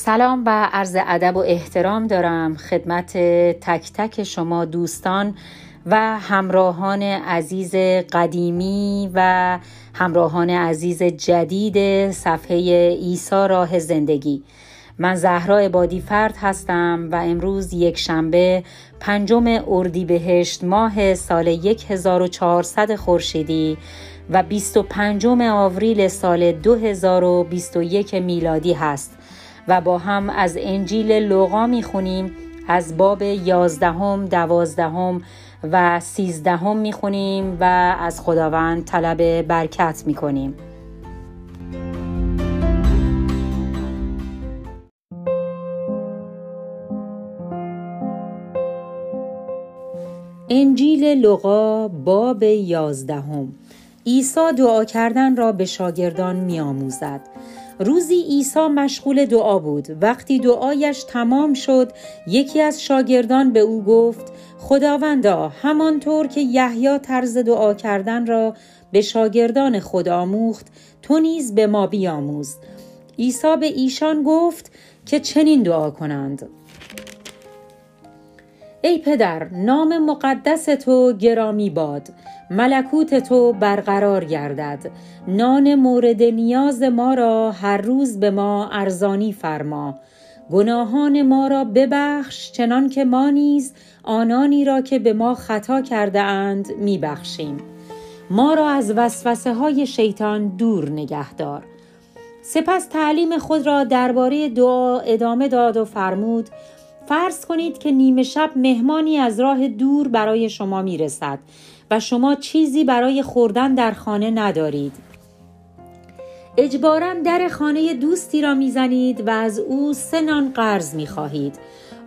سلام و عرض ادب و احترام دارم خدمت تک تک شما دوستان و همراهان عزیز قدیمی و همراهان عزیز جدید صفحه ایسا راه زندگی. من زهرا عبادی فرد هستم و امروز یک شنبه پنجم اردیبهشت ماه سال 1400 خورشیدی و 25 آوریل سال 2021 میلادی هست. و با هم از انجیل لوقا می‌خونیم از باب یازدهم، دوازدهم و سیزدهم می‌خونیم و از خداوند طلب برکت می‌کنیم. انجیل لوقا باب یازدهم. عیسی دعا کردن را به شاگردان میآموزد. روزی عیسی مشغول دعا بود. وقتی دعایش تمام شد یکی از شاگردان به او گفت خداوندا همانطور که یحیی طرز دعا کردن را به شاگردان خود آموخت تو نیز به ما بیاموز. عیسی به ایشان گفت که چنین دعا کنند. ای پدر نام مقدس تو گرامی باد. ملکوت تو برقرار گردد. نان مورد نیاز ما را هر روز به ما ارزانی فرما. گناهان ما را ببخش چنان که ما نیز آنانی را که به ما خطا کرده اند میبخشیم. ما را از وسوسه های شیطان دور نگهدار سپس تعلیم خود را درباره دعا ادامه داد و فرمود فرض کنید که نیمه شب مهمانی از راه دور برای شما می‌رسد و شما چیزی برای خوردن در خانه ندارید. اجبارا در خانه دوستی را می‌زنید و از او سه نان قرض می‌خواهید.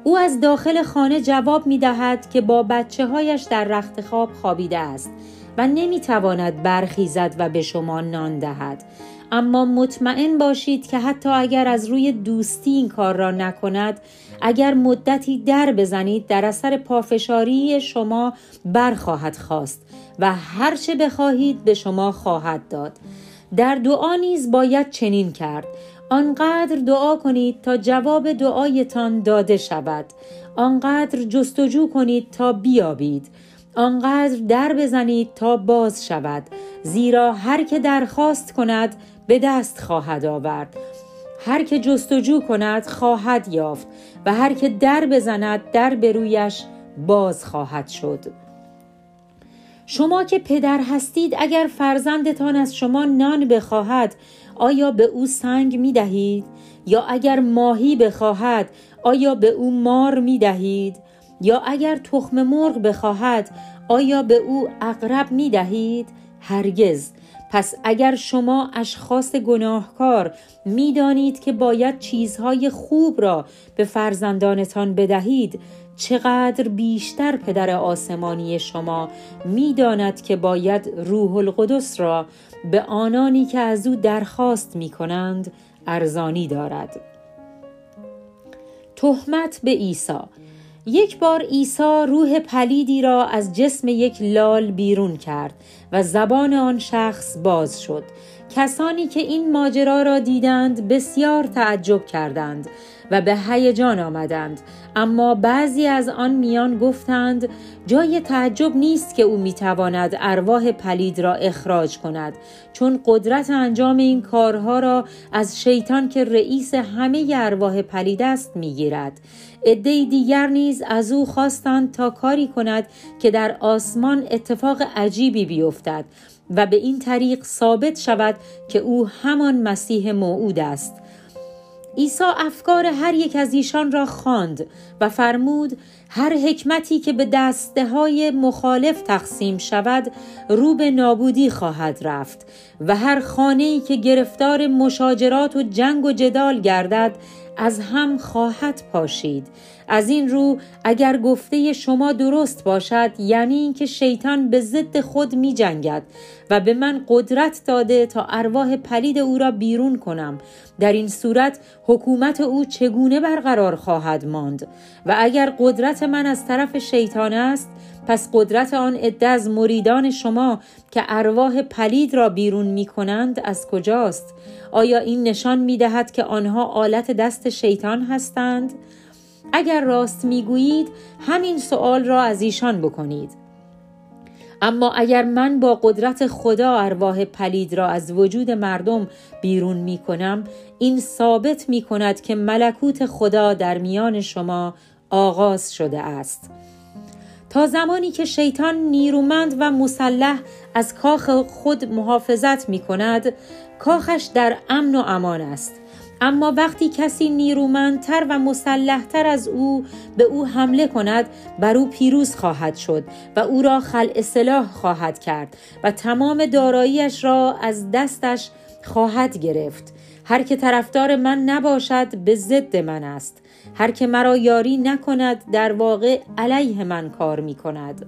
او از داخل خانه جواب می دهد که با بچه هایش در رخت خواب خوابیده است و نمی تواند برخیزد و به شما نان دهد. اما مطمئن باشید که حتی اگر از روی دوستی این کار را نکند اگر مدتی در بزنید در اثر پافشاری شما برخواهد خواست و هرچه بخواهید به شما خواهد داد. در دعا نیز باید چنین کرد. آنقدر دعا کنید تا جواب دعایتان داده شود. آنقدر جستجو کنید تا بیابید. آنقدر در بزنید تا باز شود. زیرا هر که درخواست کند به دست خواهد آورد. هر که جستجو کند خواهد یافت. و هر که در بزند در برویش باز خواهد شد شما که پدر هستید اگر فرزندتان از شما نان بخواهد آیا به او سنگ می دهید؟ یا اگر ماهی بخواهد آیا به او مار می دهید؟ یا اگر تخم مرغ بخواهد آیا به او اقرب می دهید؟ هرگز پس اگر شما اشخاص گناهکار می‌دانید که باید چیزهای خوب را به فرزندانتان بدهید چقدر بیشتر پدر آسمانی شما می‌داند که باید روح القدس را به آنانی که از او درخواست می کنند ارزانی دارد. تهمت به عیسی. یک بار عیسی روح پلیدی را از جسم یک لال بیرون کرد و زبان آن شخص باز شد. کسانی که این ماجرا را دیدند بسیار تعجب کردند و به هیجان آمدند. اما بعضی از آن میان گفتند جای تعجب نیست که او می‌تواند ارواح پلید را اخراج کند چون قدرت انجام این کارها را از شیطان که رئیس همه ارواح پلید است می‌گیرد. عده دیگر نیز از او خواستند تا کاری کند که در آسمان اتفاق عجیبی بیفتد و به این طریق ثابت شود که او همان مسیح موعود است. عیسی افکار هر یک از ایشان را خواند و فرمود هر حکمتی که به دسته های مخالف تقسیم شود رو به نابودی خواهد رفت و هر خانه که گرفتار مشاجرات و جنگ و جدال گردد از هم خواهد پاشید. از این رو اگر گفته شما درست باشد یعنی اینکه شیطان به ضد خود می جنگد و به من قدرت داده تا ارواح پلید او را بیرون کنم در این صورت حکومت او چگونه برقرار خواهد ماند و اگر قدرت من از طرف شیطان است پس قدرت آن عده از مریدان شما که ارواح پلید را بیرون می کنند از کجاست؟ آیا این نشان می دهد که آنها آلت دست شیطان هستند؟ اگر راست می گویید همین سوال را از ایشان بکنید. اما اگر من با قدرت خدا ارواح پلید را از وجود مردم بیرون می کنم این ثابت می کند که ملکوت خدا در میان شما آغاز شده است تا زمانی که شیطان نیرومند و مسلح از کاخ خود محافظت می کند کاخش در امن و امان است اما وقتی کسی نیرومندتر و مسلحتر از او به او حمله کند بر او پیروز خواهد شد و او را خلع سلاح خواهد کرد و تمام داراییش را از دستش خواهد گرفت. هر که طرفدار من نباشد به ضد من است. هر که مرا یاری نکند در واقع علیه من کار می کند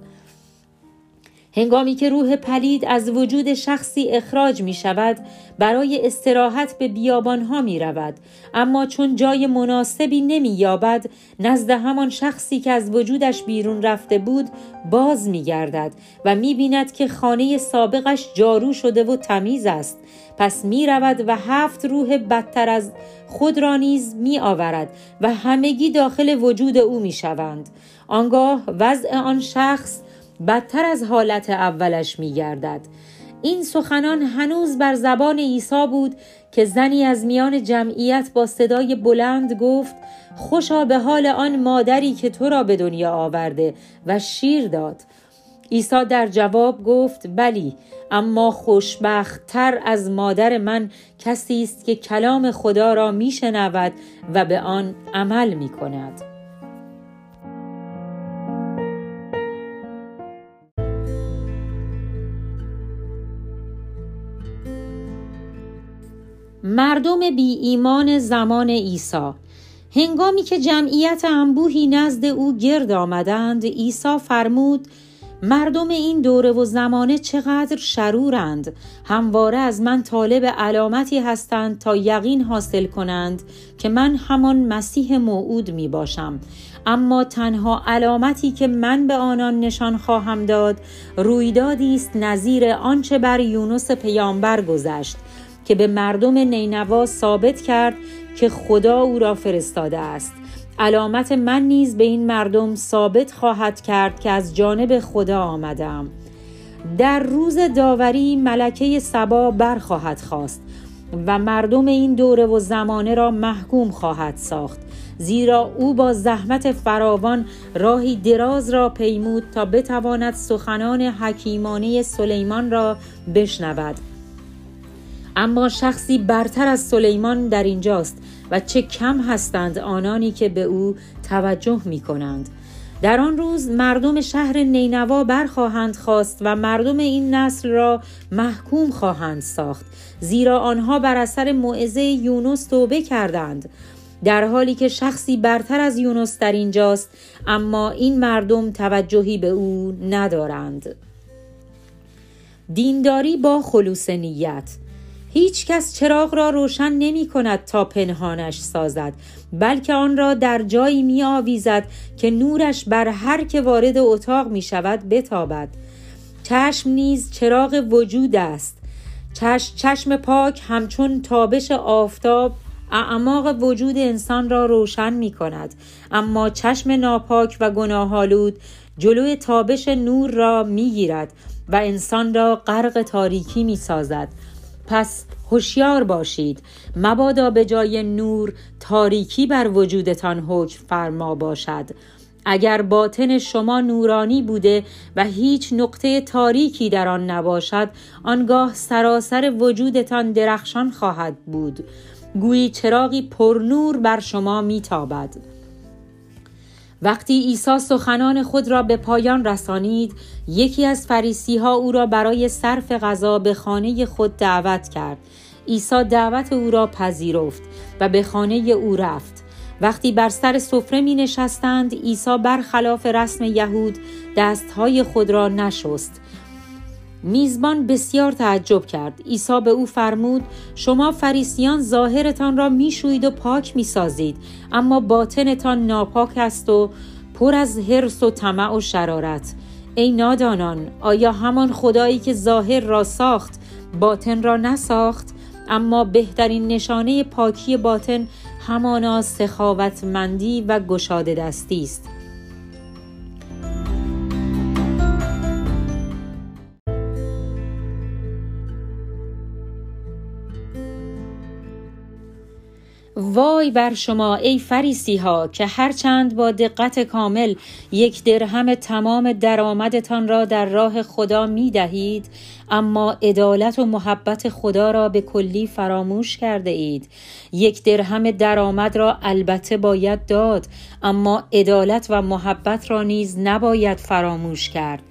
هنگامی که روح پلید از وجود شخصی اخراج می شود برای استراحت به بیابان ها می رود اما چون جای مناسبی نمی یابد نزد همان شخصی که از وجودش بیرون رفته بود باز می گردد و می بیند که خانه سابقش جارو شده و تمیز است. پس می رود و هفت روح بدتر از خود را نیز می آورد و همگی داخل وجود او می شوند آنگاه وضع آن شخص بدتر از حالت اولش می گردد. این سخنان هنوز بر زبان عیسی بود که زنی از میان جمعیت با صدای بلند گفت خوشا به حال آن مادری که تو را به دنیا آورده و شیر داد عیسی در جواب گفت بلی اما خوشبختتر از مادر من کسی است که کلام خدا را میشنود و به آن عمل می کند. مردم بی ایمان زمان عیسی. هنگامی که جمعیت انبوهی نزد او گرد آمدند عیسی فرمود مردم این دوره و زمانه چقدر شرورند. همواره از من طالب علامتی هستند تا یقین حاصل کنند که من همان مسیح موعود می باشم. اما تنها علامتی که من به آنان نشان خواهم داد رویدادی است نظیر آنچه بر یونس پیامبر گذشت. که به مردم نینوا ثابت کرد که خدا او را فرستاده است. علامت من نیز به این مردم ثابت خواهد کرد که از جانب خدا آمدم. در روز داوری ملکه سبا برخواهد خواست و مردم این دوره و زمانه را محکوم خواهد ساخت زیرا او با زحمت فراوان راهی دراز را پیمود تا بتواند سخنان حکیمانه سلیمان را بشنود. اما شخصی برتر از سلیمان در اینجاست و چه کم هستند آنانی که به او توجه می کنند. در آن روز مردم شهر نینوا برخواهند خواست و مردم این نسل را محکوم خواهند ساخت زیرا آنها بر اثر موعظه یونس توبه کردند در حالی که شخصی برتر از یونس در اینجاست اما این مردم توجهی به او ندارند دینداری با خلوص نیت هیچ کس چراغ را روشن نمی کند تا پنهانش سازد بلکه آن را در جایی می آویزد که نورش بر هر که وارد اتاق می شود بتابد. چشم نیز چراغ وجود است. چشم پاک همچون تابش آفتاب اعماق وجود انسان را روشن می کند. اما چشم ناپاک و گناهالود جلوی تابش نور را می گیرد و انسان را غرق تاریکی می سازد. پس هوشیار باشید. مبادا به جای نور تاریکی بر وجودتان حکم فرما باشد. اگر باطن شما نورانی بوده و هیچ نقطه تاریکی در آن نباشد آنگاه سراسر وجودتان درخشان خواهد بود. گویی چراغی پرنور بر شما میتابد. وقتی عیسی سخنان خود را به پایان رسانید یکی از فریسی ها او را برای صرف غذا به خانه خود دعوت کرد. عیسی دعوت او را پذیرفت و به خانه او رفت. وقتی بر سر سفره می نشستند عیسی برخلاف رسم یهود دستهای خود را نشست میزبان بسیار تعجب کرد. عیسی به او فرمود شما فریسیان ظاهرتان را میشویید و پاک می‌سازید اما باطنتان ناپاک است و پر از حرس و طمع و شرارت. ای نادانان آیا همان خدایی که ظاهر را ساخت باطن را نساخت؟ اما بهترین نشانه پاکی باطن همانا سخاوتمندی و گشاده دستی است. وای بر شما ای فریسی ها که هرچند با دقت کامل یک درهم تمام درآمدتان را در راه خدا می دهید اما عدالت و محبت خدا را به کلی فراموش کرده اید. یک درهم درآمد را البته باید داد اما عدالت و محبت را نیز نباید فراموش کرد.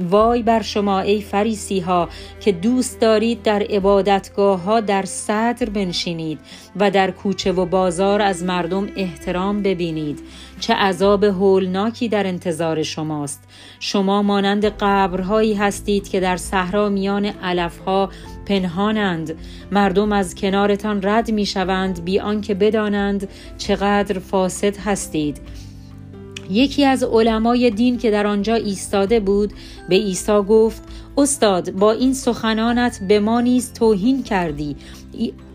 وای بر شما ای فریسی ها که دوست دارید در عبادتگاه ها در صدر بنشینید و در کوچه و بازار از مردم احترام ببینید. چه عذاب هولناکی در انتظار شماست. شما مانند قبرهایی هستید که در صحرا میان علفها پنهانند. مردم از کنارتان رد می شوند بی آنکه بدانند چقدر فاسد هستید. یکی از علمای دین که در آنجا ایستاده بود به عیسی گفت استاد با این سخنانت به ما نیز توهین کردی.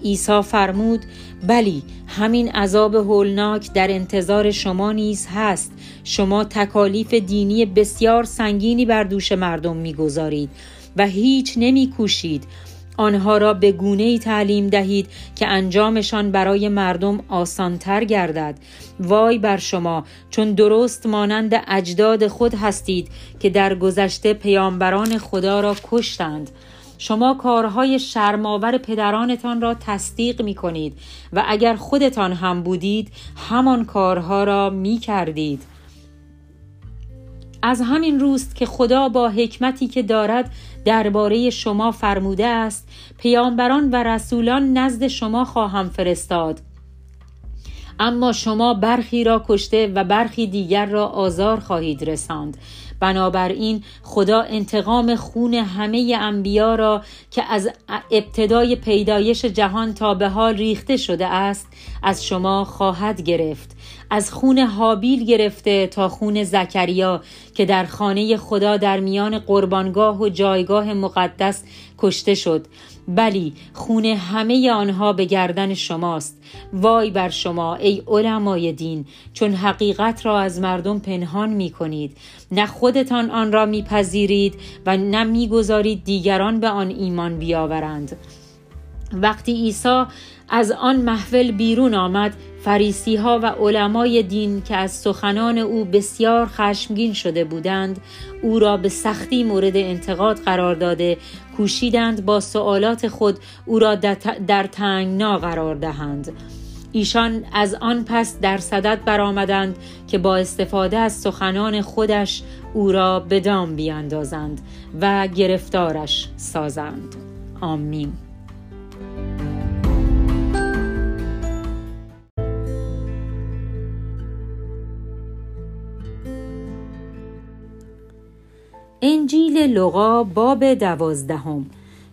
عیسی فرمود بلی همین عذاب هولناک در انتظار شما نیز هست. شما تکالیف دینی بسیار سنگینی بر دوش مردم می‌گذارید و هیچ نمی کوشید آنها را به گونه ای تعلیم دهید که انجامشان برای مردم آسانتر گردد. وای بر شما چون درست مانند اجداد خود هستید که در گذشته پیامبران خدا را کشتند. شما کارهای شرماور پدرانتان را تصدیق می کنید و اگر خودتان هم بودید همان کارها را می کردید از همین روست که خدا با حکمتی که دارد درباره شما فرموده است پیامبران و رسولان نزد شما خواهم فرستاد. اما شما برخی را کشته و برخی دیگر را آزار خواهید رساند. بنابراین خدا انتقام خون همه انبیا را که از ابتدای پیدایش جهان تا به حال ریخته شده است از شما خواهد گرفت. از خون حابیل گرفته تا خون زکریا که در خانه خدا در میان قربانگاه و جایگاه مقدس کشته شد. بلی خون همه آنها به گردن شماست. وای بر شما ای علمای دین چون حقیقت را از مردم پنهان می کنید. نه خودتان آن را میپذیرید و نه می‌گذارید دیگران به آن ایمان بیاورند. وقتی عیسی از آن محفل بیرون آمد فریسی ها و علمای دین که از سخنان او بسیار خشمگین شده بودند او را به سختی مورد انتقاد قرار داده کوشیدند با سوالات خود او را در تنگنا قرار دهند. ایشان از آن پس در صدد برآمدند که با استفاده از سخنان خودش او را به دام بیاندازند و گرفتارش سازند. آمین. انجیل لغا باب دوازدهم.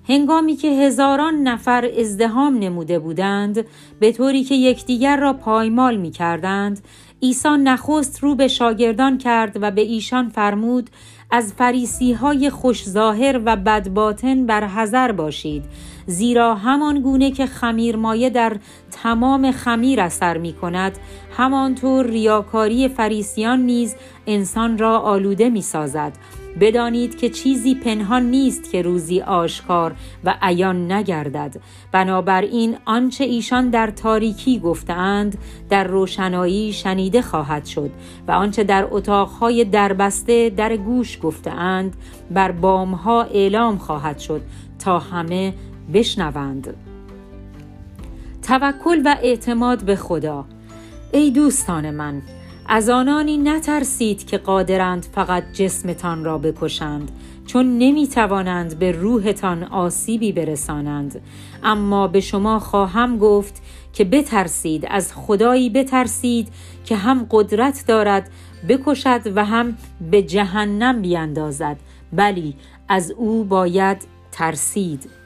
هنگامی که هزاران نفر ازدهام نموده بودند به طوری که یکدیگر را پایمال می کردند عیسی نخست رو به شاگردان کرد و به ایشان فرمود از فریسی های خوش ظاهر و بدباطن بر حذر باشید زیرا همان گونه که خمیر مایه در تمام خمیر اثر می کند همانطور ریاکاری فریسیان نیز انسان را آلوده می سازد بدانید که چیزی پنهان نیست که روزی آشکار و عیان نگردد. بنابراین آنچه ایشان در تاریکی گفتند در روشنایی شنیده خواهد شد و آنچه در اتاقهای دربسته در گوش گفتند بر بامها اعلام خواهد شد تا همه بشنوند. توکل و اعتماد به خدا. ای دوستان من از آنانی نترسید که قادرند فقط جسمتان را بکشند چون نمی توانند به روحتان آسیبی برسانند. اما به شما خواهم گفت که بترسید از خدایی بترسید که هم قدرت دارد بکشد و هم به جهنم بیاندازد بلی از او باید ترسید.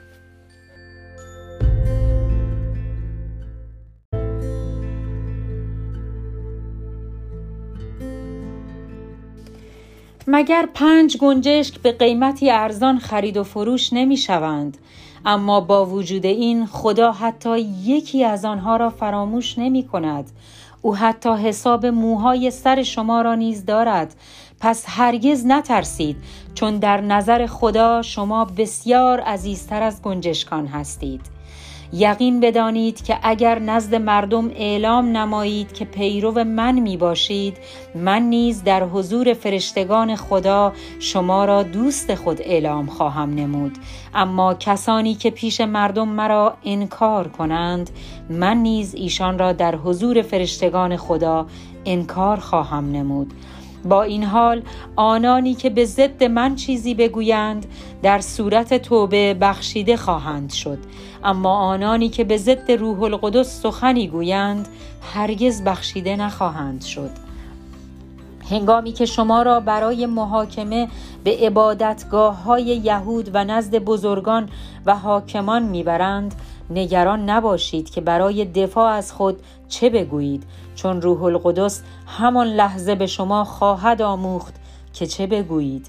مگر پنج گنجشک به قیمتی ارزان خرید و فروش نمی شوند اما با وجود این خدا حتی یکی از آنها را فراموش نمی کند او حتی حساب موهای سر شما را نیز دارد. پس هرگز نترسید چون در نظر خدا شما بسیار عزیزتر از گنجشکان هستید. یقین بدانید که اگر نزد مردم اعلام نمایید که پیرو من می باشید من نیز در حضور فرشتگان خدا شما را دوست خود اعلام خواهم نمود. اما کسانی که پیش مردم مرا انکار کنند من نیز ایشان را در حضور فرشتگان خدا انکار خواهم نمود. با این حال آنانی که به ضد من چیزی بگویند در صورت توبه بخشیده خواهند شد. اما آنانی که به ضد روح القدس سخنی گویند هرگز بخشیده نخواهند شد. هنگامی که شما را برای محاکمه به عبادتگاه های یهود و نزد بزرگان و حاکمان می‌برند نگران نباشید که برای دفاع از خود چه بگویید چون روح القدس همان لحظه به شما خواهد آموخت که چه بگویید.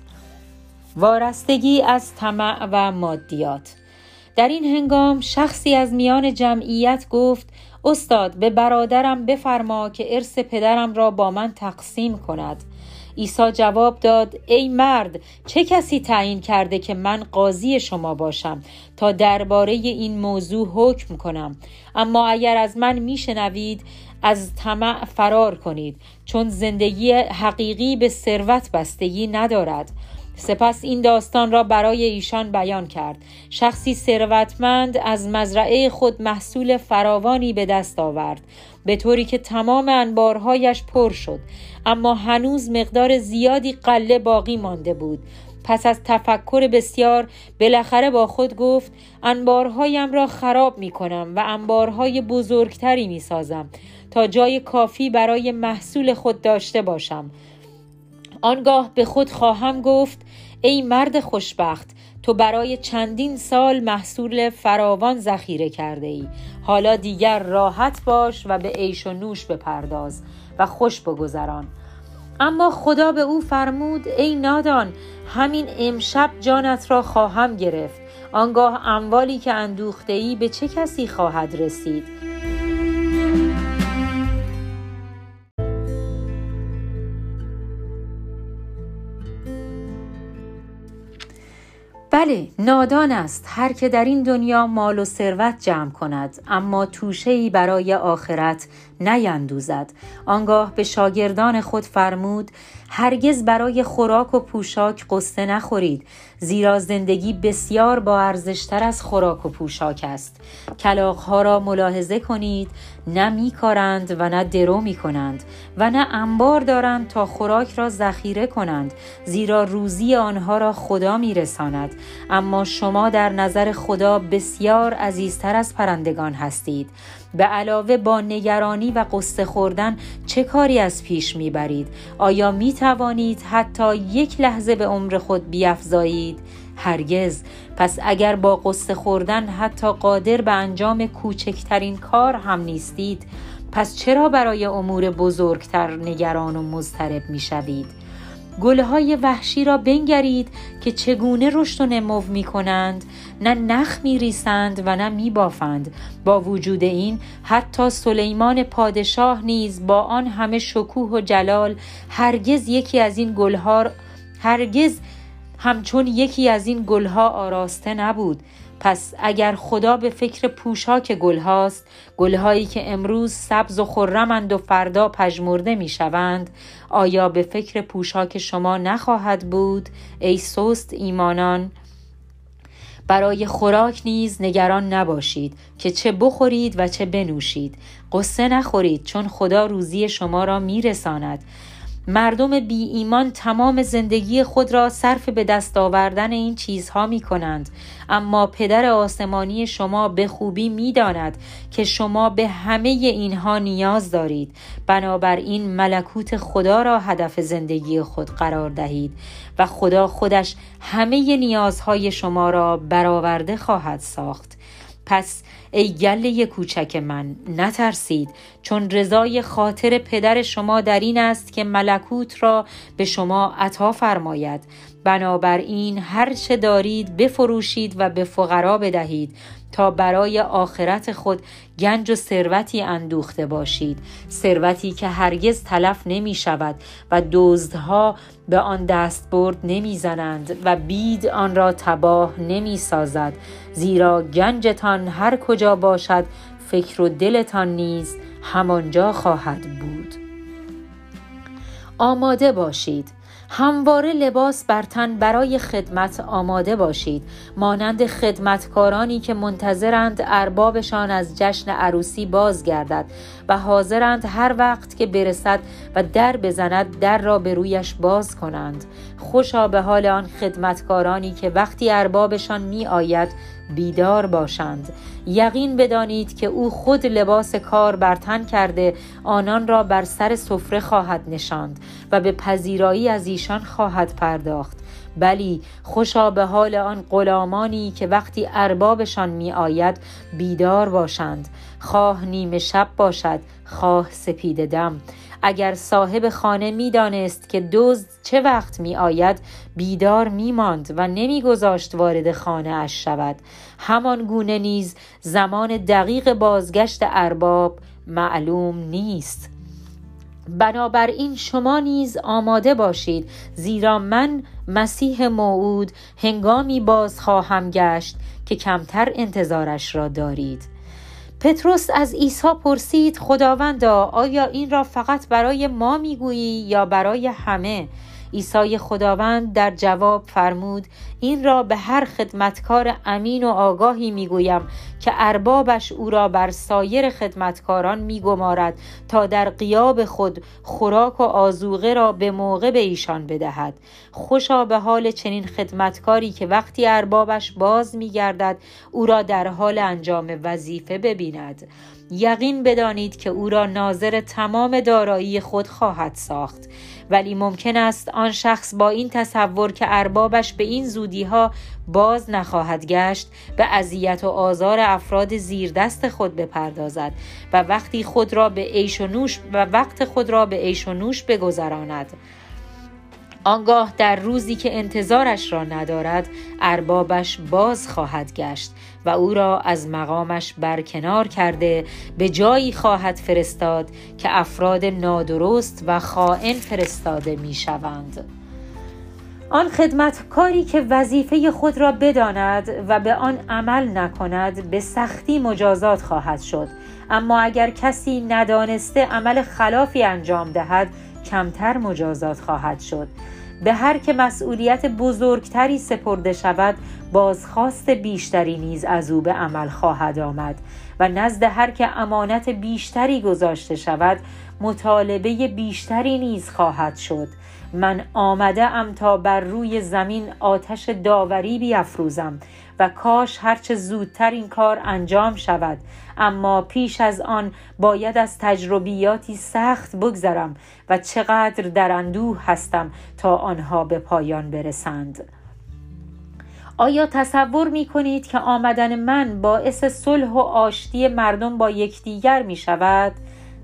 وارستگی از طمع و مادیات در این هنگام شخصی از میان جمعیت گفت استاد به برادرم بفرما که ارث پدرم را با من تقسیم کند. عیسی جواب داد ای مرد چه کسی تعیین کرده که من قاضی شما باشم تا درباره این موضوع حکم کنم؟ اما اگر از من میشنوید از طمع فرار کنید چون زندگی حقیقی به ثروت بستگی ندارد. سپس این داستان را برای ایشان بیان کرد. شخصی ثروتمند از مزرعه خود محصول فراوانی به دست آورد به طوری که تمام انبارهایش پر شد. اما هنوز مقدار زیادی قله باقی مانده بود. پس از تفکر بسیار بالاخره با خود گفت انبارهایم را خراب می کنم و انبارهای بزرگتری می سازم تا جای کافی برای محصول خود داشته باشم. آنگاه به خود خواهم گفت ای مرد خوشبخت تو برای چندین سال محصول فراوان ذخیره کرده ای. حالا دیگر راحت باش و به عیش و نوش بپرداز و خوش بگذران. اما خدا به او فرمود ای نادان همین امشب جانت را خواهم گرفت. آنگاه اموالی که اندوخته ای به چه کسی خواهد رسید؟ بله نادان است. هر که در این دنیا مال و ثروت جمع کند اما توشه ای برای آخرت نیندوزد. آنگاه به شاگردان خود فرمود هرگز برای خوراک و پوشاک قصه نخورید زیرا زندگی بسیار با ارزشتر از خوراک و پوشاک است. کلاقها را ملاحظه کنید نه میکارند و نه درو می کنند و نه انبار دارند تا خوراک را ذخیره کنند زیرا روزی آنها را خدا میرساند. اما شما در نظر خدا بسیار عزیزتر از پرندگان هستید. به علاوه با نگرانی و قصه خوردن چه کاری از پیش می‌برید؟ آیا می توانید حتی یک لحظه به عمر خود بیافزایید؟ هرگز. پس اگر با قصه خوردن حتی قادر به انجام کوچکترین کار هم نیستید پس چرا برای امور بزرگتر نگران و مضطرب می شوید؟ گلهای وحشی را بنگرید که چگونه رشد و نمو می کنند نه نخ می ریسند و نه می بافند با وجود این حتی سلیمان پادشاه نیز با آن همه شکوه و جلال هرگز یکی از این گلها هرگز همچون یکی از این گلها آراسته نبود. پس اگر خدا به فکر پوشاک گل هاست گلهایی که امروز سبز و خرمند و فردا پژمرده می شوند آیا به فکر پوشاک شما نخواهد بود؟ ای سست ایمانان برای خوراک نیز نگران نباشید که چه بخورید و چه بنوشید. قصه نخورید چون خدا روزی شما را میرساند. مردم بی ایمان تمام زندگی خود را صرف به دست آوردن این چیزها می کنند. اما پدر آسمانی شما به خوبی می داند که شما به همه اینها نیاز دارید. بنابراین ملکوت خدا را هدف زندگی خود قرار دهید و خدا خودش همه نیازهای شما را برآورده خواهد ساخت. پس ای گله کوچک من نترسید چون رضای خاطر پدر شما در این است که ملکوت را به شما عطا فرماید. بنابراین هر چه دارید بفروشید و به فقرا بدهید تا برای آخرت خود گنج و ثروتی اندوخته باشید. ثروتی که هرگز تلف نمی شود و دزدها به آن دست برد نمی زنند و بید آن را تباه نمی سازد. زیرا گنجتان هر کجا باشد فکر و دلتان نیز همانجا خواهد بود. آماده باشید. همواره لباس بر تن برای خدمت آماده باشید. مانند خدمتکارانی که منتظرند اربابشان از جشن عروسی بازگردد و حاضرند هر وقت که برسد و در بزند در را به رویش باز کنند. خوشا به حال آن خدمتکارانی که وقتی اربابشان می آید بیدار باشند. یقین بدانید که او خود لباس کار بر تن کرده آنان را بر سر سفره خواهد نشاند و به پذیرایی از ایشان خواهد پرداخت. بلی خوشا به حال آن غلامانی که وقتی اربابشان می آید بیدار باشند. خواه نیمه شب باشد خواه سپید دم. اگر صاحب خانه می‌دانست که دزد چه وقت می آید بیدار می ماند و نمیگذاشت وارد خانه اش شود. همان گونه نیز زمان دقیق بازگشت ارباب معلوم نیست. بنابراین شما نیز آماده باشید زیرا من مسیح موعود هنگامی باز خواهم گشت که کمتر انتظارش را دارید. پتروس از عیسی پرسید خداوندا آیا این را فقط برای ما می‌گویی یا برای همه؟ عیسی خداوند در جواب فرمود این را به هر خدمتکار امین و آگاهی می‌گویم که اربابش او را بر سایر خدمتکاران میگمارد تا در قیاب خود خوراک و آزوغه را به موقع به ایشان بدهد. خوشا به حال چنین خدمتکاری که وقتی اربابش باز میگردد او را در حال انجام وظیفه ببیند. یقین بدانید که او را ناظر تمام دارایی خود خواهد ساخت. ولی ممکن است آن شخص با این تصور که اربابش به این زودی ها باز نخواهد گشت به اذیت و آزار افراد زیر دست خود بپردازد و وقتی خود را به عیش و نوش و وقت خود را به عیش و نوش بگذراند. آنگاه در روزی که انتظارش را ندارد اربابش باز خواهد گشت و او را از مقامش برکنار کرده به جایی خواهد فرستاد که افراد نادرست و خائن فرستاده می شوند. آن خدمتکاری که وظیفه خود را بداند و به آن عمل نکند به سختی مجازات خواهد شد اما اگر کسی ندانسته عمل خلافی انجام دهد کمتر مجازات خواهد شد. به هر که مسئولیت بزرگتری سپرده شود بازخواست بیشتری نیز از او به عمل خواهد آمد و نزد هر که امانت بیشتری گذاشته شود مطالبه بیشتری نیز خواهد شد. من آمده ام تا بر روی زمین آتش داوری بیافروزم و کاش هرچه زودتر این کار انجام شود. اما پیش از آن باید از تجربیاتی سخت بگذرم و چقدر در اندوه هستم تا آنها به پایان برسند. آیا تصور می کنید که آمدن من باعث صلح و آشتی مردم با یکدیگر می شود؟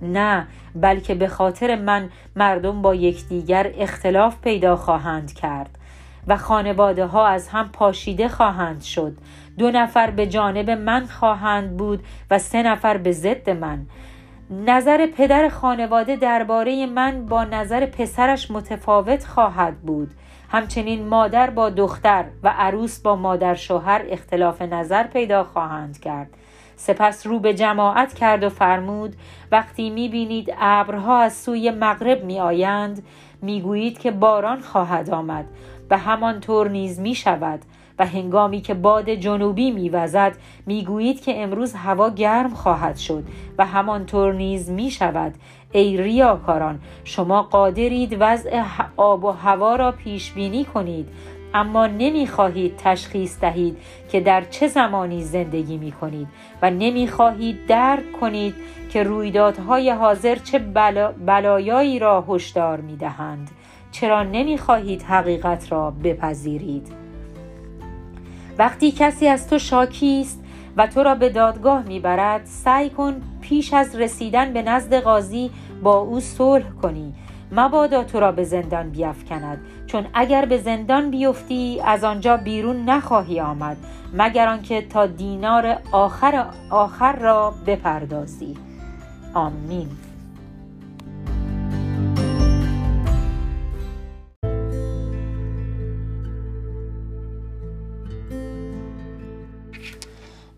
نه بلکه به خاطر من مردم با یکدیگر اختلاف پیدا خواهند کرد. و خانواده ها از هم پاشیده خواهند شد. دو نفر به جانب من خواهند بود و سه نفر به ضد من. نظر پدر خانواده درباره من با نظر پسرش متفاوت خواهد بود. همچنین مادر با دختر و عروس با مادر شوهر اختلاف نظر پیدا خواهند کرد. سپس رو به جماعت کرد و فرمود وقتی می بینید ابرها از سوی مغرب می آیند می گویید که باران خواهد آمد. و همانطور نیز می شود و هنگامی که باد جنوبی میوزد می‌گویید که امروز هوا گرم خواهد شد و همانطور نیز می شود ای ریاکاران شما قادرید وضع آب و هوا را پیش بینی کنید اما نمی‌خواهید تشخیص دهید که در چه زمانی زندگی می کنید و نمی‌خواهید درک کنید که رویدادهای حاضر چه بلا... بلایایی را هشدار می دهند چرا نمی‌خواهید حقیقت را بپذیرید؟ وقتی کسی از تو شاکی است و تو را به دادگاه می‌برد سعی کن پیش از رسیدن به نزد قاضی با او صلح کنی. مبادا تو را به زندان بیافکند. چون اگر به زندان بیفتی از آنجا بیرون نخواهی آمد مگر آنکه تا دینار آخر آخر را بپردازی. آمین.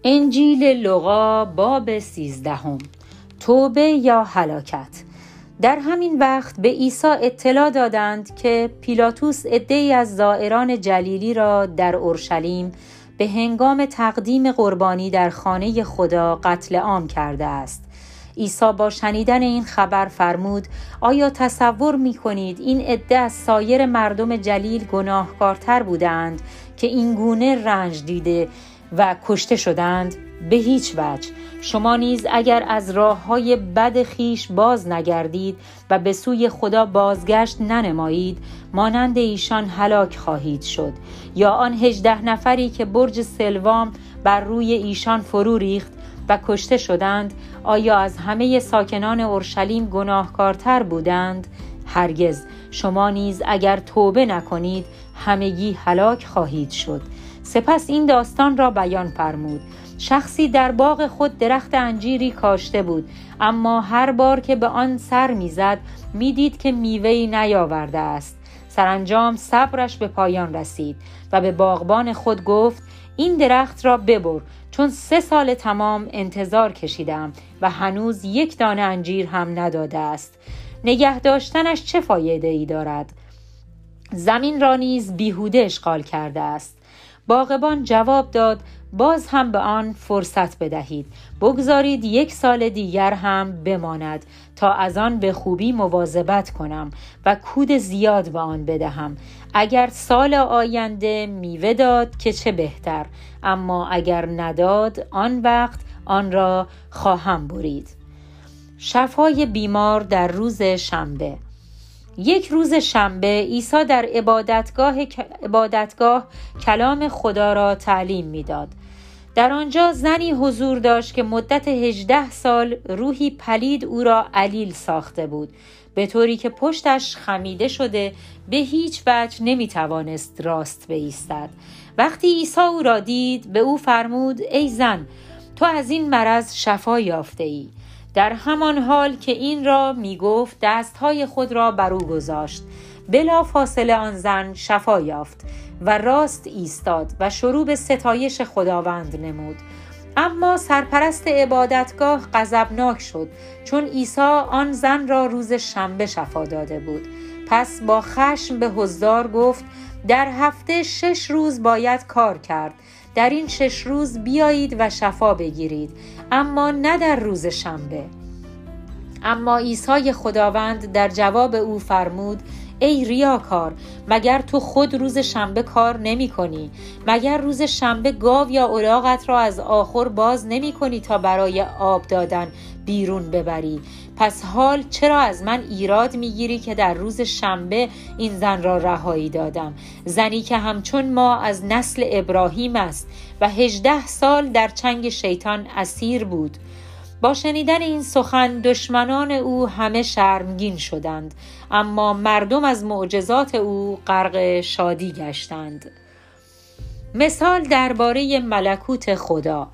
انجیل لغا باب سیزدهم. توبه یا هلاکت. در همین وقت به عیسی اطلاع دادند که پیلاتوس عدهای از زائران جلیلی را در اورشلیم به هنگام تقدیم قربانی در خانه خدا قتل عام کرده است. عیسی با شنیدن این خبر فرمود آیا تصور می کنید این عده از سایر مردم جلیل گناهکارتر بودند که این گونه رنج دیده و کشته شدند به هیچ وجه. شما نیز اگر از راه های بد خیش باز نگردید و به سوی خدا بازگشت ننمایید مانند ایشان هلاک خواهید شد. یا آن هجده نفری که برج سلوام بر روی ایشان فرو ریخت و کشته شدند آیا از همه ساکنان اورشلیم گناهکارتر بودند؟ هرگز. شما نیز اگر توبه نکنید همگی هلاک خواهید شد. سپس این داستان را بیان فرمود. شخصی در باغ خود درخت انجیری کاشته بود اما هر بار که به آن سر می‌زد می‌دید که میوهی نیاورده است. سرانجام صبرش به پایان رسید و به باغبان خود گفت این درخت را ببر چون سه سال تمام انتظار کشیدم و هنوز یک دانه انجیر هم نداده است. نگه داشتنش چه فایده ای دارد؟ زمین را نیز بیهوده اشغال کرده است. باغبان جواب داد باز هم به آن فرصت بدهید. بگذارید یک سال دیگر هم بماند تا از آن به خوبی مواظبت کنم و کود زیاد به آن بدهم. اگر سال آینده میوه داد که چه بهتر اما اگر نداد آن وقت آن را خواهم برید. شفای بیمار در روز شنبه. یک روز شنبه عیسی در عبادتگاه, عبادتگاه کلام خدا را تعلیم می‌داد. در آنجا زنی حضور داشت که مدت هجده سال روحی پلید او را علیل ساخته بود. به طوری که پشتش خمیده شده به هیچ وجه نمی توانست راست بایستد وقتی عیسی او را دید به او فرمود ای زن تو از این مرض شفا یافته ای در همان حال که این را می گفت دستهای خود را بر او گذاشت. بلا فاصله آن زن شفا یافت و راست ایستاد و شروع به ستایش خداوند نمود. اما سرپرست عبادتگاه غضبناک شد چون عیسی آن زن را روز شنبه شفا داده بود. پس با خشم به حضار گفت در هفته شش روز باید کار کرد. در این شش روز بیایید و شفا بگیرید. اما نه در روز شنبه. اما عیسی خداوند در جواب او فرمود ای ریاکار مگر تو خود روز شنبه کار نمی کنی؟ مگر روز شنبه گاو یا اولاغت را از آخر باز نمی کنی تا برای آب دادن بیرون ببری؟ پس حال چرا از من ایراد می‌گیری که در روز شنبه این زن را رهایی دادم؟ زنی که همچون ما از نسل ابراهیم است. و هجده سال در چنگ شیطان اسیر بود. با شنیدن این سخن دشمنان او همه شرمگین شدند اما مردم از معجزات او غرق شادی گشتند. مثال درباره ملکوت خدا.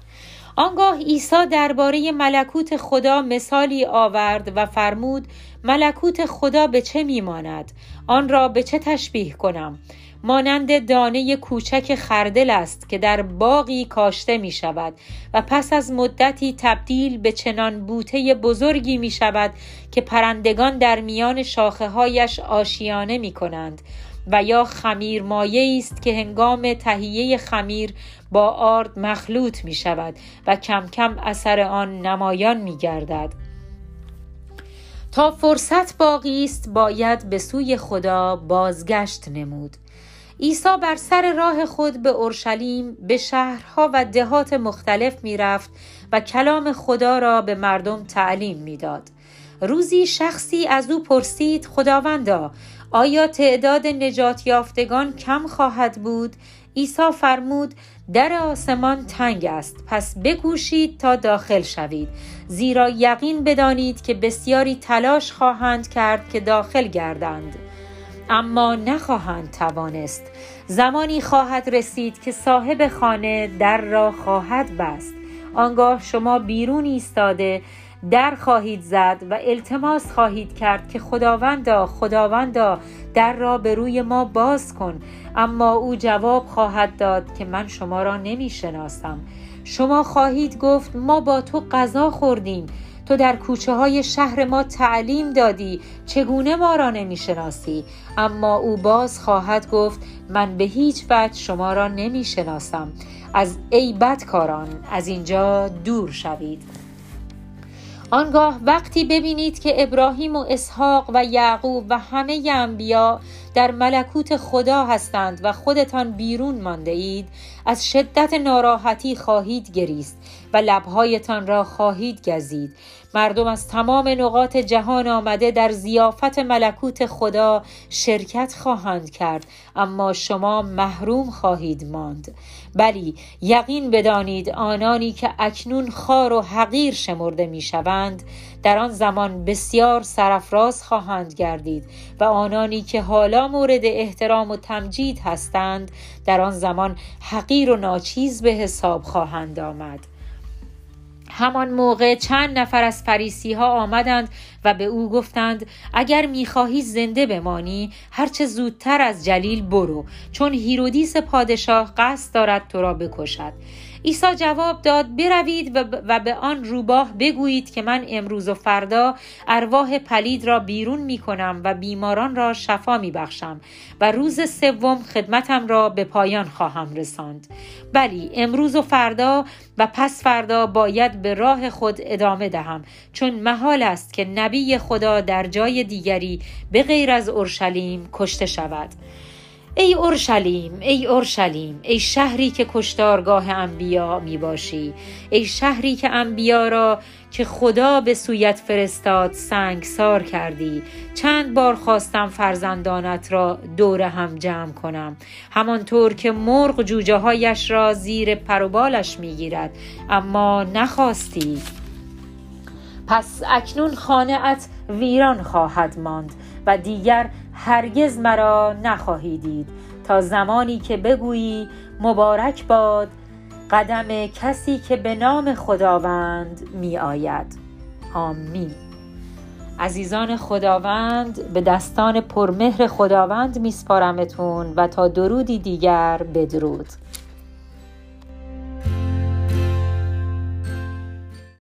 آنگاه عیسی درباره ملکوت خدا مثالی آورد و فرمود ملکوت خدا به چه میماند؟ آن را به چه تشبیه کنم؟ مانند دانه کوچک خردل است که در باقی کاشته می شود و پس از مدتی تبدیل به چنان بوته بزرگی می شود که پرندگان در میان شاخه هایش آشیانه می کنند و یا خمیر مایه است که هنگام تهیه خمیر با آرد مخلوط می شود و کم کم اثر آن نمایان می گردد. تا فرصت باقی است باید به سوی خدا بازگشت نمود عیسی بر سر راه خود به اورشلیم به شهرها و دهات مختلف می‌رفت و کلام خدا را به مردم تعلیم می‌داد. روزی شخصی از او پرسید خداوندا آیا تعداد نجات یافتگان کم خواهد بود؟ عیسی فرمود در آسمان تنگ است پس بکوشید تا داخل شوید. زیرا یقین بدانید که بسیاری تلاش خواهند کرد که داخل گردند. اما نخواهند توانست. زمانی خواهد رسید که صاحب خانه در را خواهد بست. آنگاه شما بیرون ایستاده در خواهید زد و التماس خواهید کرد که خداوندا خداوندا در را به روی ما باز کن. اما او جواب خواهد داد که من شما را نمی شناسم شما خواهید گفت ما با تو غذا خوردیم. تو در کوچه های شهر ما تعلیم دادی. چگونه ما را نمی شناسی اما او باز خواهد گفت من به هیچ وجه شما را نمی شناسم از ای بدکاران از اینجا دور شوید. آنگاه وقتی ببینید که ابراهیم و اسحاق و یعقوب و همه انبیا در ملکوت خدا هستند و خودتان بیرون مانده اید. از شدت ناراحتی خواهید گریست و لبهایتان را خواهید گزید. مردم از تمام نقاط جهان آمده در زیافت ملکوت خدا شرکت خواهند کرد اما شما محروم خواهید ماند. بلی یقین بدانید آنانی که اکنون خار و حقیر شمرده می‌شوند در آن زمان بسیار سرفراز خواهند گردید و آنانی که حالا مورد احترام و تمجید هستند در آن زمان حقیر و ناچیز به حساب خواهند آمد. همان موقع چند نفر از فریسی ها آمدند و به او گفتند اگر می‌خواهی زنده بمانی هرچه زودتر از جلیل برو چون هیرودیس پادشاه قصد دارد تو را بکشد. عیسی جواب داد بروید و به آن روباه بگویید که من امروز و فردا ارواح پلید را بیرون می کنم و بیماران را شفا می بخشم و روز سوم خدمتم را به پایان خواهم رساند. بلی امروز و فردا و پس فردا باید به راه خود ادامه دهم چون محال است که نبی خدا در جای دیگری به غیر از اورشلیم کشته شود. ای اورشلیم ای اورشلیم ای شهری که کشتارگاه انبیا می باشی ای شهری که انبیا را که خدا به سویت فرستاد سنگسار کردی. چند بار خواستم فرزندانت را دور هم جمع کنم. همانطور که مرغ جوجه هایش را زیر پروبالش می گیرد اما نخواستی. پس اکنون خانه ویران خواهد ماند و دیگر هرگز مرا نخواهی دید. تا زمانی که بگویی مبارک باد قدم کسی که به نام خداوند می آید آمین. عزیزان خداوند به دستان پرمهر خداوند میسپارمتون و تا درودی دیگر بدرود.